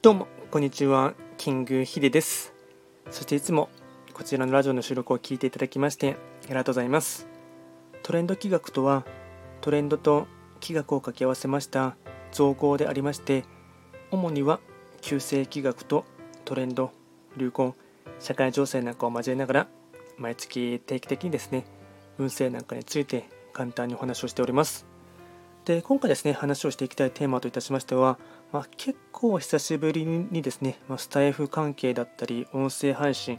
どうもこんにちはキングヒデです。そしていつもこちらのラジオの収録を聞いていただきましてありがとうございます。トレンド企画とはトレンドと企画を掛け合わせました造語でありまして主には旧世企画とトレンド流行社会情勢なんかを交えながら毎月定期的にですね運勢なんかについて簡単にお話をしております。で今回ですね話をしていきたいテーマといたしましては、まあ、結構久しぶりにですね、まあ、スタイフ関係だったり音声配信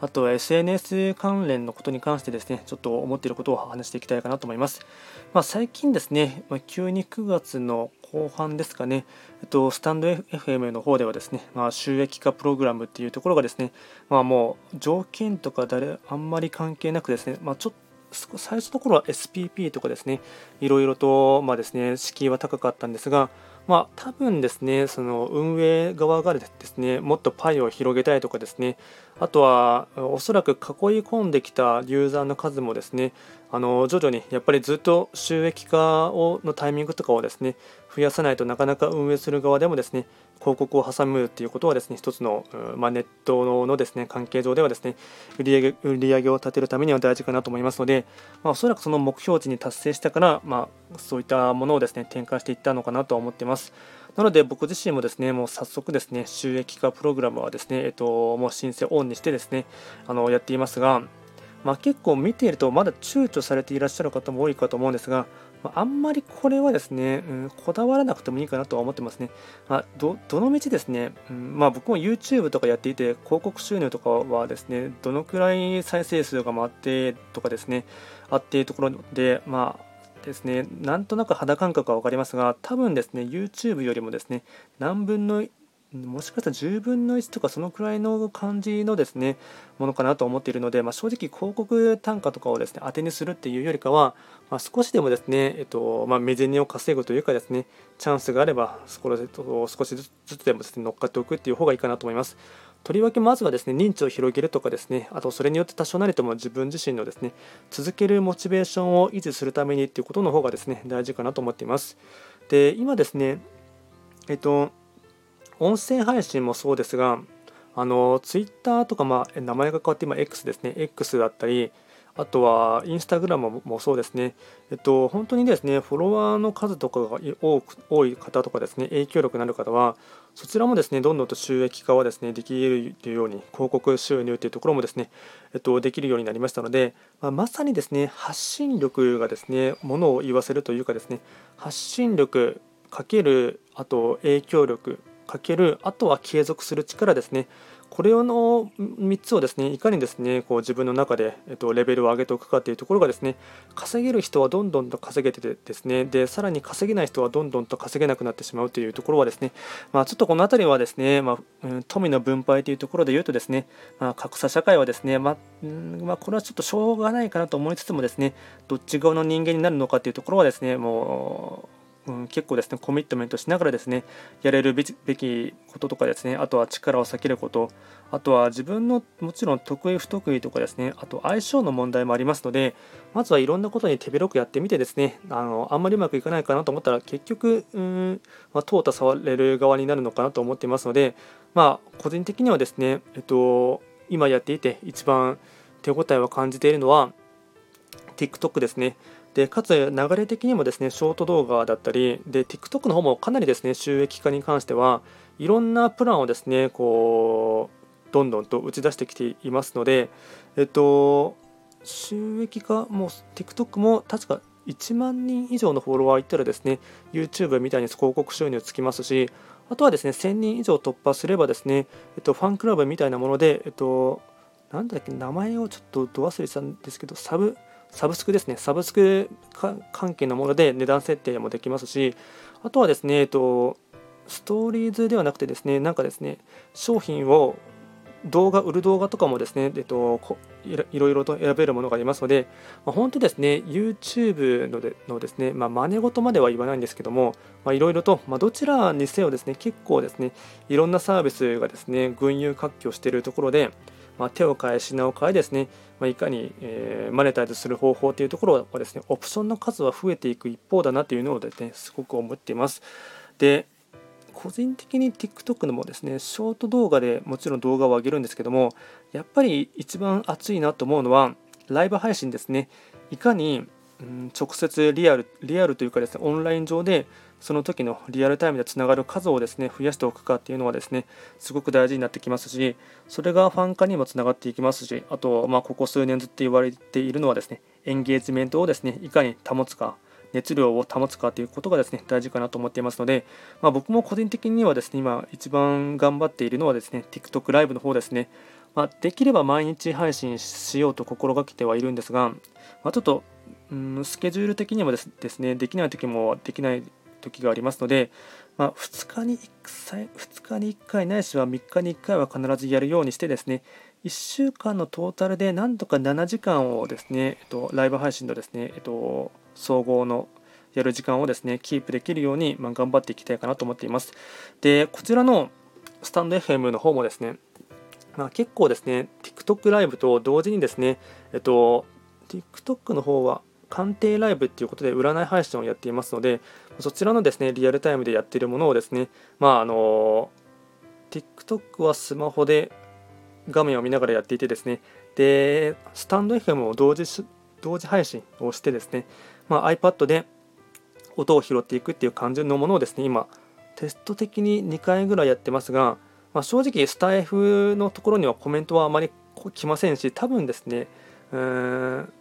あとは SNS 関連のことに関してですね、ちょっと思っていることを話していきたいかなと思います。まあ、最近ですね、ま、急に9月の後半ですかね、えっと、スタンド FM の方ではですね、ま、収益化プログラムっていうところがですね、まあ、もう条件とか誰あんまり関係なくですね、ま、ちょっと最初の頃は SPP とかですね、いろいろと、まあですね、敷居は高かったんですが、まあ、多分ですね、その運営側がですね、もっとパイを広げたいとかですね、あとはおそらく囲い込んできたユーザーの数もですね、あの徐々にやっぱりずっと収益化をのタイミングとかをですね、増やさないとなかなか運営する側でもですね広告を挟むっていうことはですね一つの、まあ、ネットのですね関係上ではですね売上売上を立てるためには大事かなと思いますので、まあ、おそらくその目標値に達成したから、まあ、そういったものをですね転換していったのかなと思っています。なので僕自身もですねもう早速ですね収益化プログラムはですね、えっと、もう申請オンにしてですねあのやっていますが、まあ、結構見ているとまだ躊躇されていらっしゃる方も多いかと思うんですがまあんまりこれはですね、うん、こだわらなくてもいいかなとは思ってますね。まあ、どのみちですね、うんまあ、僕も YouTube とかやっていて、広告収入とかはですね、どのくらい再生数が回ってとかですね、あっていうところで、まあですね、なんとなく肌感覚は分かりますが、多分ですね、YouTube よりもですね、何分のもしかしたら10分の1とかそのくらいの感じのですねものかなと思っているので、まあ、正直広告単価とかをですね当てにするっていうよりかは、まあ、少しでもですね、えっとまあ、目銭を稼ぐというかですねチャンスがあれば少しずつでもですね乗っかっておくっていう方がいいかなと思います。とりわけまずはですね認知を広げるとかですねあとそれによって多少なりとも自分自身のですね続けるモチベーションを維持するためにっていうことの方がですね大事かなと思っています。で今ですねえっと音声配信もそうですが、あの、ツイッターとか、まあ、名前が変わって今 X ですね、X だったり、あとはインスタグラムもそうですね、えっと、本当にですね、フォロワーの数とかが多く多い方とかですね、影響力のある方は、そちらもですね、どんどんと収益化はですね、できるというように、広告収入というところもですね、えっと、できるようになりましたので、まあ、まさにですね、発信力がですね、ものを言わせるというかですね、発信力かける、あと影響力、かけるあとは継続する力ですね。これの3つをですねいかにですねこう自分の中で、えっと、レベルを上げておくかというところがですね稼げる人はどんどんと稼げててですねでさらに稼げない人はどんどんと稼げなくなってしまうというところはですね、まあ、ちょっとこの辺りはですね、まあ、富の分配というところで言うとですね、まあ、格差社会はですね、まあまあ、これはちょっとしょうがないかなと思いつつもですねどっち側の人間になるのかというところはですねもううん、結構ですねコミットメントしながらですねやれるべきこととかですねあとは力を避けることあとは自分のもちろん得意不得意とかですねあと相性の問題もありますのでまずはいろんなことに手広くやってみてですねあのあんまりうまくいかないかなと思ったら結局うん、まあ、淘汰される側になるのかなと思っていますのでまあ個人的にはですねえっと今やっていて一番手応えを感じているのは TikTok ですね。でかつ流れ的にもですねショート動画だったりで TikTok の方もかなりですね収益化に関してはいろんなプランをですねこうどんどんと打ち出してきていますのでえっと収益化も TikTok も確か1万人以上のフォロワーいったらですね YouTube みたいに広告収入つきますしあとはですね1000人以上突破すればですね、えっと、ファンクラブみたいなもので、えっと、なんだっけ名前をちょっとど忘れしたんですけどサブサブスクですね、サブスク関係のもので値段設定もできますし、あとはですね、えっと、ストーリーズではなくてですね、なんかですね、商品を動画、売る動画とかもですね、えっと、いろいろと選べるものがありますので、まあ、本当ですね、YouTube のでのですね、まあ、真似事までは言わないんですけども、いろいろと、まあ、どちらにせよですね、結構ですね、いろんなサービスがですね、群雄割拠しているところで、まあ、手を変え品を変えですね、まあ、いかに、えー、マネタイズする方法というところはですねオプションの数は増えていく一方だなというのをですねすごく思っています。で個人的に TikTok のもですねショート動画でもちろん動画を上げるんですけどもやっぱり一番熱いなと思うのはライブ配信ですね。いかに、うん、直接リアルリアルというかですねオンライン上でその時のリアルタイムでつながる数をですね増やしておくかっていうのはですねすごく大事になってきますしそれがファン化にもつながっていきますしあと、まあ、ここ数年ずっと言われているのはですねエンゲージメントをですねいかに保つか熱量を保つかということがですね大事かなと思っていますので、まあ、僕も個人的にはですね今一番頑張っているのはですね TikTok ライブの方ですね、まあ、できれば毎日配信しようと心がけてはいるんですが、まあ、ちょっとうんスケジュール的にもですねできない時もできない時がありますので、まあ、2日に1回2日に1回ないしは3日に1回は必ずやるようにしてですね1週間のトータルでなんとか7時間をですね、えっと、ライブ配信のですね、えっと、総合のやる時間をですね、キープできるように、まあ、頑張っていきたいかなと思っています。で、こちらのスタンド FM の方もですね、まあ、結構ですね、TikTok ライブと同時にですね、えっと、TikTok の方は鑑定ライブっていうことで占い配信をやっていますので、そちらのですね、リアルタイムでやっているものをですね、まああの、TikTok はスマホで画面を見ながらやっていてですね、で、スタンド FM を同時同時配信をしてですね、まあ、iPad で音を拾っていくっていう感じのものをですね、今、テスト的に2回ぐらいやってますが、まあ、正直、スタイフのところにはコメントはあまり来ませんし、多分ですね、うーん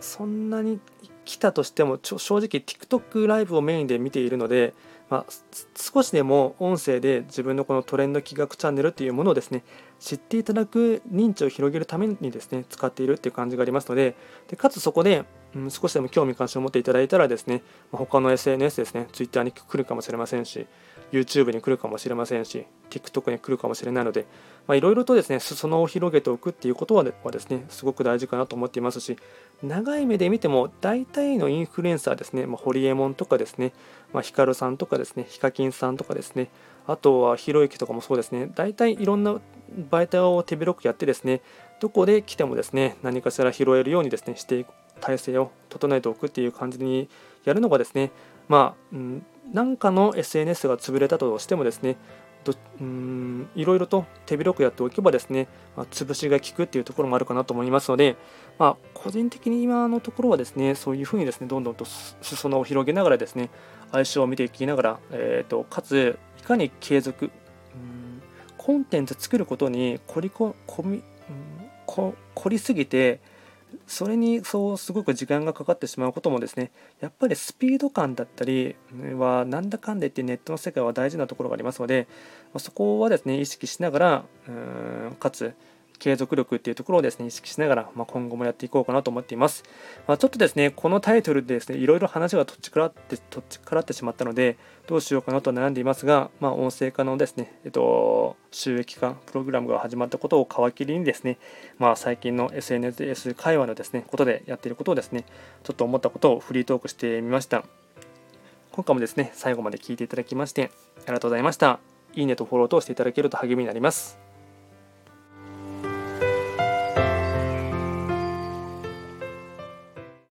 そんなに来たとしても正直 TikTok ライブをメインで見ているので、まあ、少しでも音声で自分のこのトレンド企画チャンネルっていうものをですね知っていただく認知を広げるためにですね使っているっていう感じがありますのででかつそこで、うん、少しでも興味関心を持っていただいたらですね、ま、他の SNS ですね Twitter に来るかもしれませんし YouTube に来るかもしれませんし TikTok に来るかもしれないのでいろいろとですね裾野を広げておくっていうことはですねすごく大事かなと思っていますし長い目で見ても大体のインフルエンサーですね、まあ、ホリエモンとかですね、まあ、ヒカルさんとかですねヒカキンさんとかですねあとはひろゆきとかもそうですね大体いろんな媒体を手広くやってですねどこで来てもですね何かしら拾えるようにですねしていく体制を整えておくっていう感じにやるのがですねまあ、うん、なんかの SNS が潰れたとしてもですねどうんいろいろと手広くやっておけばですね、まあ、潰しが効くっていうところもあるかなと思いますので、まあ、個人的に今のところはですねそういうふうにですねどんどんと裾野を広げながらですね相性を見ていきながら、えーと、かついかに継続うんコンテンツ作ることに凝りここみ、うん、こ凝りすぎてそれにそうすごく時間がかかってしまうこともですねやっぱりスピード感だったりはなんだかんで言ってネットの世界は大事なところがありますのでそこはですね意識しながらうんかつ継続力っていうところをですね意識しながら、まあ、今後もやっていこうかなと思っています。まあ、ちょっとですね、このタイトルでですね、いろいろ話がとっちからって、とっちからってしまったので、どうしようかなと悩んでいますが、まあ、音声化のですね、えっと、収益化プログラムが始まったことを皮切りにですね、まあ、最近の SNS 会話のですね、ことでやっていることをですね、ちょっと思ったことをフリートークしてみました。今回もですね、最後まで聞いていただきまして、ありがとうございました。いいねとフォローとしていただけると励みになります。